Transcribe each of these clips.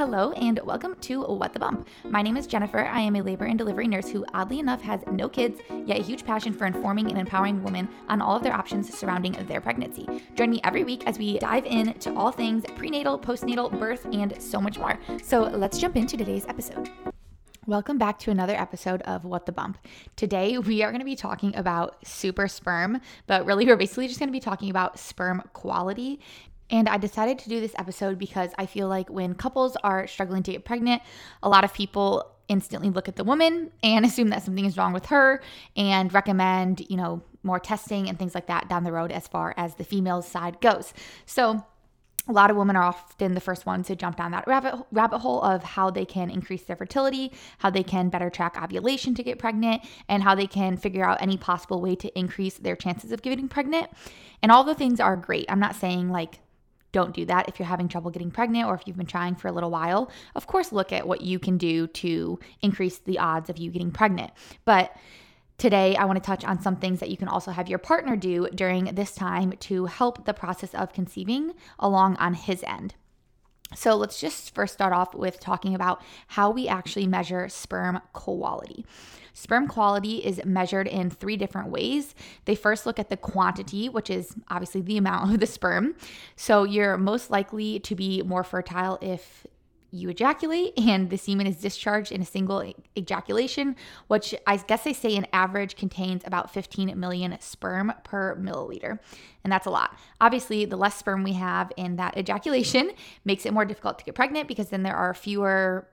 Hello and welcome to What the Bump. My name is Jennifer. I am a labor and delivery nurse who, oddly enough, has no kids, yet a huge passion for informing and empowering women on all of their options surrounding their pregnancy. Join me every week as we dive into all things prenatal, postnatal, birth, and so much more. So let's jump into today's episode. Welcome back to another episode of What the Bump. Today we are going to be talking about super sperm, but really we're basically just going to be talking about sperm quality and I decided to do this episode because I feel like when couples are struggling to get pregnant, a lot of people instantly look at the woman and assume that something is wrong with her and recommend, you know, more testing and things like that down the road as far as the female side goes. So, a lot of women are often the first ones to jump down that rabbit rabbit hole of how they can increase their fertility, how they can better track ovulation to get pregnant, and how they can figure out any possible way to increase their chances of getting pregnant. And all the things are great. I'm not saying like don't do that if you're having trouble getting pregnant or if you've been trying for a little while. Of course, look at what you can do to increase the odds of you getting pregnant. But Today, I want to touch on some things that you can also have your partner do during this time to help the process of conceiving along on his end. So, let's just first start off with talking about how we actually measure sperm quality. Sperm quality is measured in three different ways. They first look at the quantity, which is obviously the amount of the sperm. So you're most likely to be more fertile if you ejaculate and the semen is discharged in a single ejaculation, which I guess they say an average contains about 15 million sperm per milliliter. And that's a lot. Obviously, the less sperm we have in that ejaculation makes it more difficult to get pregnant because then there are fewer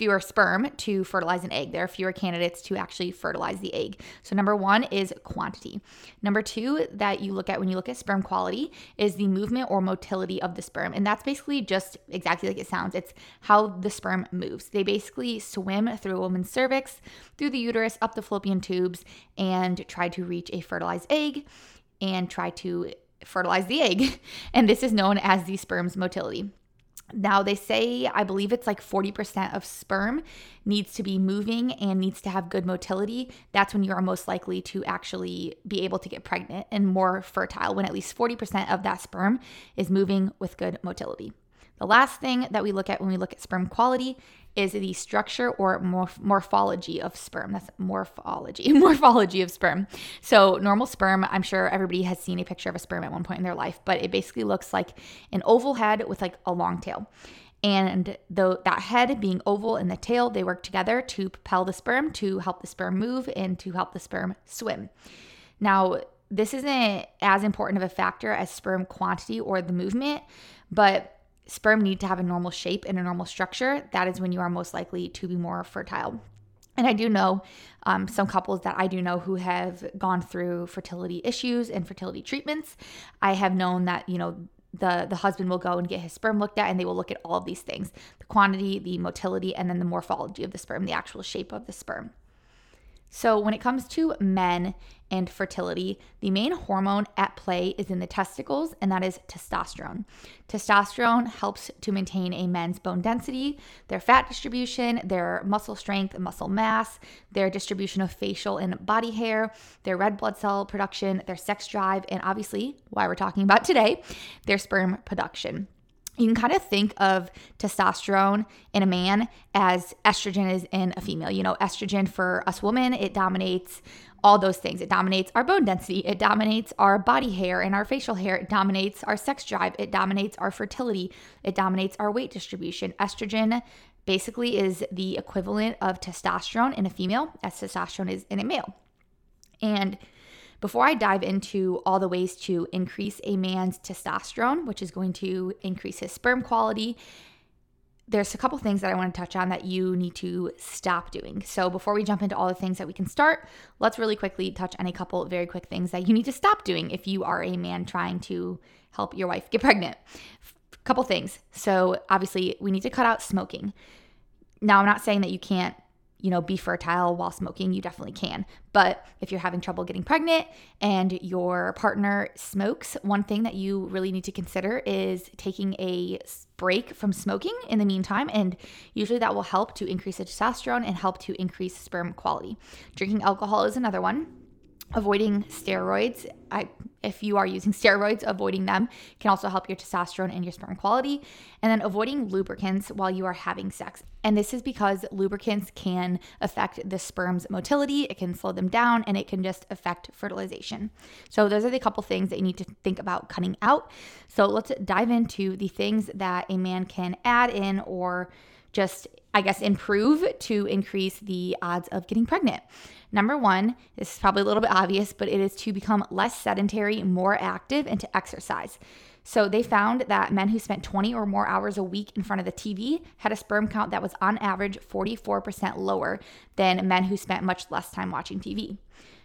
fewer sperm to fertilize an egg. There are fewer candidates to actually fertilize the egg. So, number one is quantity. Number two, that you look at when you look at sperm quality, is the movement or motility of the sperm. And that's basically just exactly like it sounds it's how the sperm moves. They basically swim through a woman's cervix, through the uterus, up the fallopian tubes, and try to reach a fertilized egg and try to fertilize the egg. And this is known as the sperm's motility. Now, they say, I believe it's like 40% of sperm needs to be moving and needs to have good motility. That's when you are most likely to actually be able to get pregnant and more fertile, when at least 40% of that sperm is moving with good motility. The last thing that we look at when we look at sperm quality is the structure or morph- morphology of sperm. That's morphology, morphology of sperm. So, normal sperm, I'm sure everybody has seen a picture of a sperm at one point in their life, but it basically looks like an oval head with like a long tail. And the, that head being oval and the tail, they work together to propel the sperm, to help the sperm move, and to help the sperm swim. Now, this isn't as important of a factor as sperm quantity or the movement, but sperm need to have a normal shape and a normal structure, that is when you are most likely to be more fertile. And I do know um, some couples that I do know who have gone through fertility issues and fertility treatments. I have known that, you know, the the husband will go and get his sperm looked at and they will look at all of these things the quantity the motility and then the morphology of the sperm the actual shape of the sperm so, when it comes to men and fertility, the main hormone at play is in the testicles, and that is testosterone. Testosterone helps to maintain a man's bone density, their fat distribution, their muscle strength, muscle mass, their distribution of facial and body hair, their red blood cell production, their sex drive, and obviously, why we're talking about today, their sperm production you can kind of think of testosterone in a man as estrogen is in a female. You know, estrogen for us women, it dominates all those things. It dominates our bone density, it dominates our body hair and our facial hair, it dominates our sex drive, it dominates our fertility, it dominates our weight distribution. Estrogen basically is the equivalent of testosterone in a female as testosterone is in a male. And before I dive into all the ways to increase a man's testosterone, which is going to increase his sperm quality, there's a couple things that I want to touch on that you need to stop doing. So, before we jump into all the things that we can start, let's really quickly touch on a couple very quick things that you need to stop doing if you are a man trying to help your wife get pregnant. A couple things. So, obviously, we need to cut out smoking. Now, I'm not saying that you can't you know, be fertile while smoking, you definitely can. But if you're having trouble getting pregnant and your partner smokes, one thing that you really need to consider is taking a break from smoking in the meantime. And usually that will help to increase the testosterone and help to increase sperm quality. Drinking alcohol is another one. Avoiding steroids I, if you are using steroids, avoiding them can also help your testosterone and your sperm quality. And then avoiding lubricants while you are having sex. And this is because lubricants can affect the sperm's motility, it can slow them down, and it can just affect fertilization. So, those are the couple things that you need to think about cutting out. So, let's dive into the things that a man can add in or just, I guess, improve to increase the odds of getting pregnant. Number one, this is probably a little bit obvious, but it is to become less sedentary, more active, and to exercise. So they found that men who spent 20 or more hours a week in front of the TV had a sperm count that was on average 44% lower than men who spent much less time watching TV.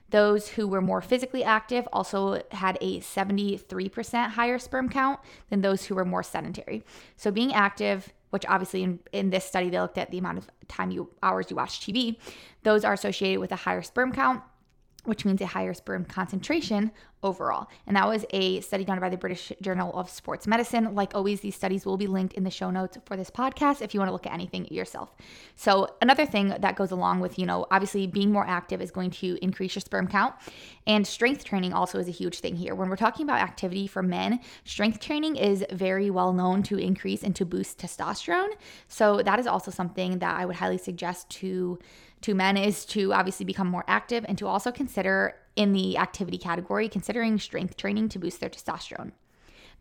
Those who were more physically active also had a 73% higher sperm count than those who were more sedentary. So being active which obviously in, in this study they looked at the amount of time you hours you watch TV, those are associated with a higher sperm count which means a higher sperm concentration overall. And that was a study done by the British Journal of Sports Medicine. Like always, these studies will be linked in the show notes for this podcast if you want to look at anything yourself. So, another thing that goes along with, you know, obviously being more active is going to increase your sperm count. And strength training also is a huge thing here. When we're talking about activity for men, strength training is very well known to increase and to boost testosterone. So, that is also something that I would highly suggest to to men is to obviously become more active and to also consider in the activity category, considering strength training to boost their testosterone.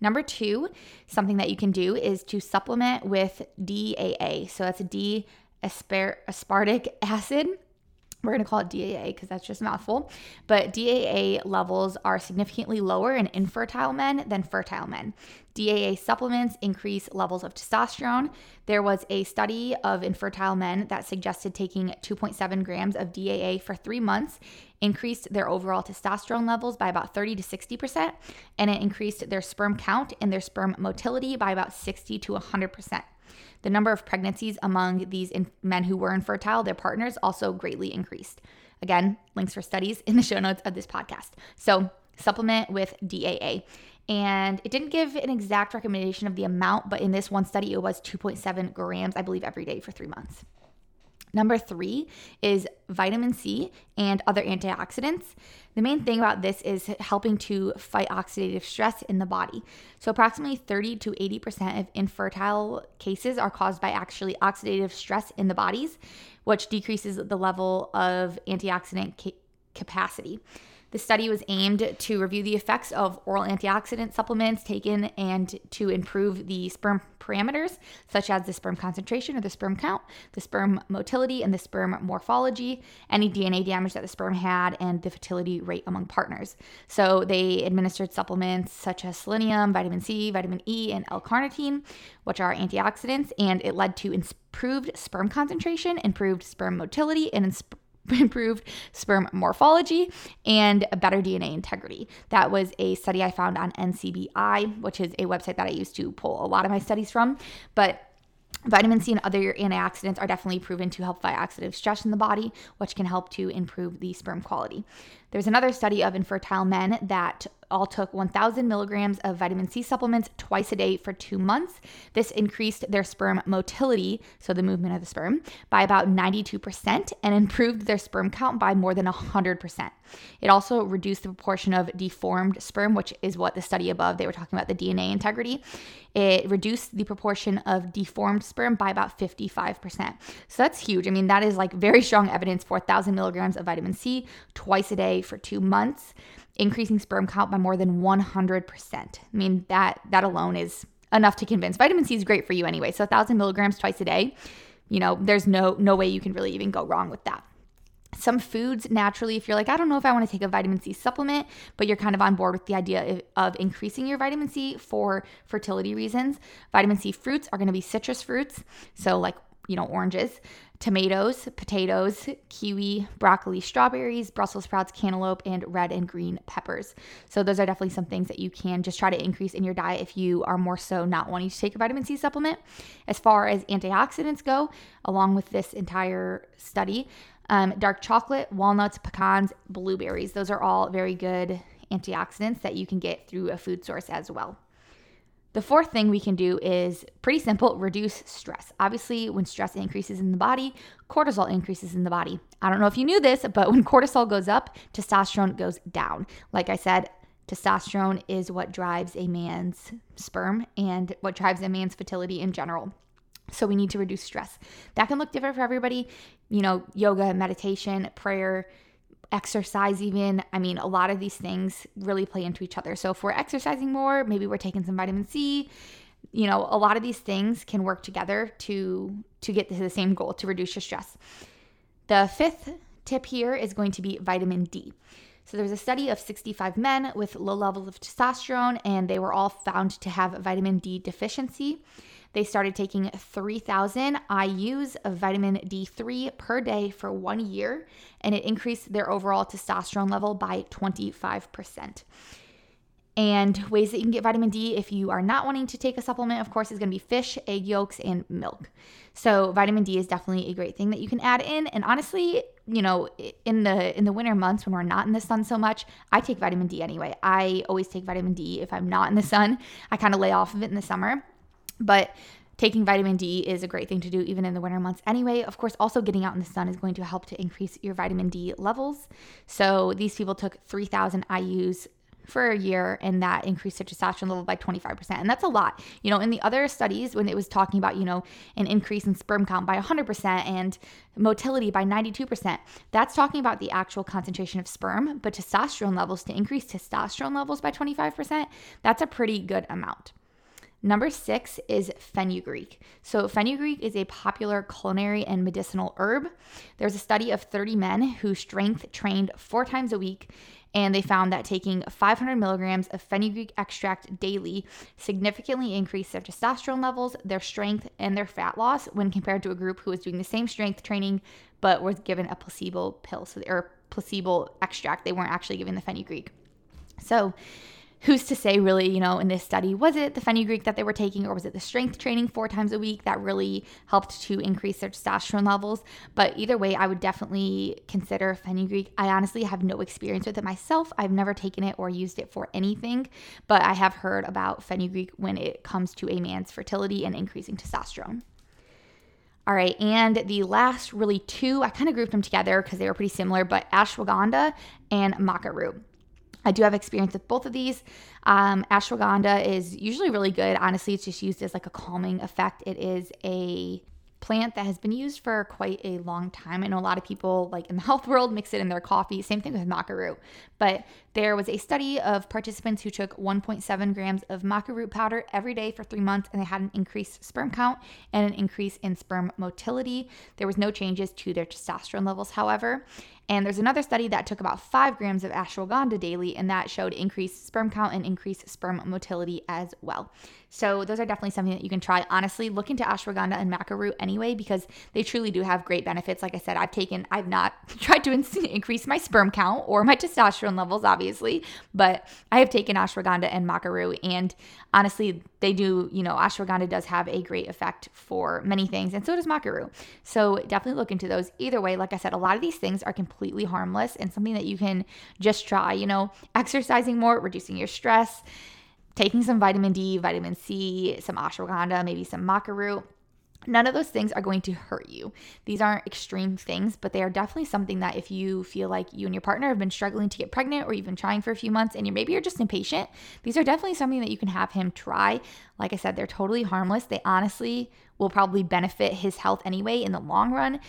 Number two, something that you can do is to supplement with DAA. So that's D aspartic acid. We're going to call it DAA because that's just a mouthful. But DAA levels are significantly lower in infertile men than fertile men. DAA supplements increase levels of testosterone. There was a study of infertile men that suggested taking 2.7 grams of DAA for three months increased their overall testosterone levels by about 30 to 60%, and it increased their sperm count and their sperm motility by about 60 to 100%. The number of pregnancies among these in- men who were infertile, their partners, also greatly increased. Again, links for studies in the show notes of this podcast. So, supplement with DAA. And it didn't give an exact recommendation of the amount, but in this one study, it was 2.7 grams, I believe, every day for three months. Number three is vitamin C and other antioxidants. The main thing about this is helping to fight oxidative stress in the body. So, approximately 30 to 80% of infertile cases are caused by actually oxidative stress in the bodies, which decreases the level of antioxidant ca- capacity. The study was aimed to review the effects of oral antioxidant supplements taken and to improve the sperm parameters, such as the sperm concentration or the sperm count, the sperm motility, and the sperm morphology, any DNA damage that the sperm had, and the fertility rate among partners. So they administered supplements such as selenium, vitamin C, vitamin E, and L carnitine, which are antioxidants, and it led to improved sperm concentration, improved sperm motility, and improved sperm morphology and better DNA integrity. That was a study I found on NCBI, which is a website that I used to pull a lot of my studies from. But Vitamin C and other antioxidants are definitely proven to help fight oxidative stress in the body, which can help to improve the sperm quality. There's another study of infertile men that all took 1,000 milligrams of vitamin C supplements twice a day for two months. This increased their sperm motility, so the movement of the sperm, by about 92% and improved their sperm count by more than 100%. It also reduced the proportion of deformed sperm, which is what the study above they were talking about the DNA integrity. It reduced the proportion of deformed sperm by about 55%. So that's huge. I mean, that is like very strong evidence for 1,000 milligrams of vitamin C twice a day for two months increasing sperm count by more than 100%. I mean, that that alone is enough to convince. Vitamin C is great for you anyway. So 1000 milligrams twice a day, you know, there's no no way you can really even go wrong with that. Some foods naturally, if you're like, I don't know if I want to take a vitamin C supplement, but you're kind of on board with the idea of, increasing your vitamin C for fertility reasons, vitamin C fruits are going to be citrus fruits. So, like you know, oranges, tomatoes, potatoes, kiwi, broccoli, strawberries, Brussels sprouts, cantaloupe, and red and green peppers. So, those are definitely some things that you can just try to increase in your diet if you are more so not wanting to take a vitamin C supplement. As far as antioxidants go, along with this entire study, um, dark chocolate, walnuts, pecans, blueberries, those are all very good antioxidants that you can get through a food source as well. The fourth thing we can do is pretty simple reduce stress. Obviously, when stress increases in the body, cortisol increases in the body. I don't know if you knew this, but when cortisol goes up, testosterone goes down. Like I said, Testosterone is what drives a man's sperm and what drives a man's fertility in general. So we need to reduce stress. That can look different for everybody. You know, yoga, meditation, prayer, exercise, even. I mean, a lot of these things really play into each other. So if we're exercising more, maybe we're taking some vitamin C. You know, a lot of these things can work together to to get to the same goal to reduce your stress. The fifth tip here is going to be vitamin D. So there was a study of 65 men with low levels of testosterone, and they were all found to have vitamin D deficiency. They started taking 3,000 IUs of vitamin D3 per day for one year, and it increased their overall testosterone level by 25%. And ways that you can get vitamin D if you are not wanting to take a supplement, of course, is going to be fish, egg yolks, and milk. So vitamin D is definitely a great thing that you can add in. And honestly, you know, in the in the winter months when we're not in the sun so much, I take vitamin D anyway. I always take vitamin D if I'm not in the sun. I kind of lay off of it in the summer. But taking vitamin D is a great thing to do even in the winter months anyway. Of course, also getting out in the sun is going to help to increase your vitamin D levels. So these people took 3,000 IUs for a year and that increased their testosterone level by 25%. And that's a lot. You know, in the other studies, when it was talking about, you know, an increase in sperm count by 100% and motility by 92%, that's talking about the actual concentration of sperm, but testosterone levels to increase testosterone levels by 25%, that's a pretty good amount. Number six is fenugreek. So, fenugreek is a popular culinary and medicinal herb. There's a study of 30 men who strength trained four times a week, and they found that taking 500 milligrams of fenugreek extract daily significantly increased their testosterone levels, their strength, and their fat loss when compared to a group who was doing the same strength training but was given a placebo pill, so or placebo extract. They weren't actually given the fenugreek. So, who's to say really you know in this study was it the fenugreek that they were taking or was it the strength training four times a week that really helped to increase their testosterone levels? But either way i would definitely consider fenugreek i honestly have no experience with it myself. I've never taken it or used it for anything but i have heard about fenugreek when it comes to a man's fertility and increasing testosterone. All right, and the last really two, I kind of grouped them together because they were pretty similar, but ashwagandha and maca root. I do have experience with both of these. Um, ashwagandha is usually really good. Honestly, it's just used as like a calming effect. It is a plant that has been used for quite a long time. I know a lot of people, like in the health world, mix it in their coffee. Same thing with maca root. But there was a study of participants who took 1.7 grams of maca root powder every day for three months, and they had an increased sperm count and an increase in sperm motility. There was no changes to their testosterone levels, however. And there's another study that took about five grams of ashwagandha daily, and that showed increased sperm count and increased sperm motility as well. So those are definitely something that you can try. Honestly, look into ashwagandha and maca root anyway because they truly do have great benefits. Like I said, I've taken, I've not tried to increase my sperm count or my testosterone levels, obviously, but I have taken ashwagandha and maca root, and honestly, they do. You know, ashwagandha does have a great effect for many things, and so does maca root. So definitely look into those. Either way, like I said, a lot of these things are completely harmless and something that you can just try. You know, exercising more, reducing your stress taking some vitamin D, vitamin C, some ashwagandha, maybe some maca root. None of those things are going to hurt you. These aren't extreme things, but they are definitely something that if you feel like you and your partner have been struggling to get pregnant or you've been trying for a few months and you're maybe you're just impatient, these are definitely something that you can have him try. Like I said, they're totally harmless. They honestly will probably benefit his health anyway in the long run,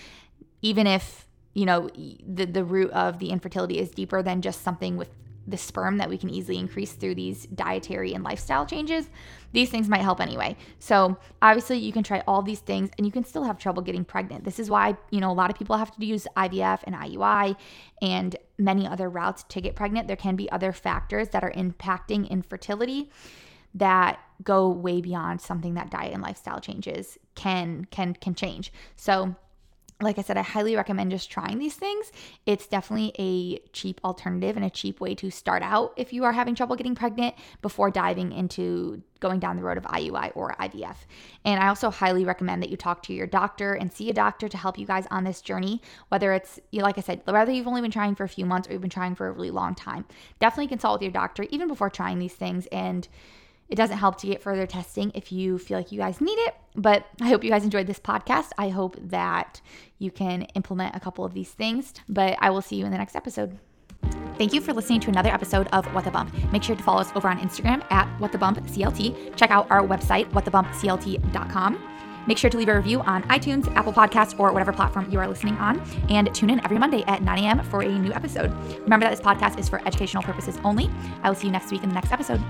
even if you know the the root of the infertility is deeper than just something with the sperm that we can easily increase through these dietary and lifestyle changes, these things might help anyway. So, obviously, you can try all these things and you can still have trouble getting pregnant. This is why, you know, a lot of people have to use IVF and IUI and many other routes to get pregnant. There can be other factors that are impacting infertility that go way beyond something that diet and lifestyle changes can can can change. So, like I said, I highly recommend just trying these things. It's definitely a cheap alternative and a cheap way to start out if you are having trouble getting pregnant before diving into going down the road of IUI or IVF. And I also highly recommend that you talk to your doctor and see a doctor to help you guys on this journey, whether it's, like I said, whether you've only been trying for a few months or you've been trying for a really long time. Definitely consult with your doctor even before trying these things and it doesn't help to get further testing if you feel like you guys need it. But I hope you guys enjoyed this podcast. I hope that you can implement a couple of these things. But I will see you in the next episode. Thank you for listening to another episode of What the Bump. Make sure to follow us over on Instagram at What the Bump CLT. Check out our website, whatthebumpclt.com. Make sure to leave a review on iTunes, Apple Podcasts, or whatever platform you are listening on. And tune in every Monday at 9 a.m. for a new episode. Remember that this podcast is for educational purposes only. I will see you next week in the next episode.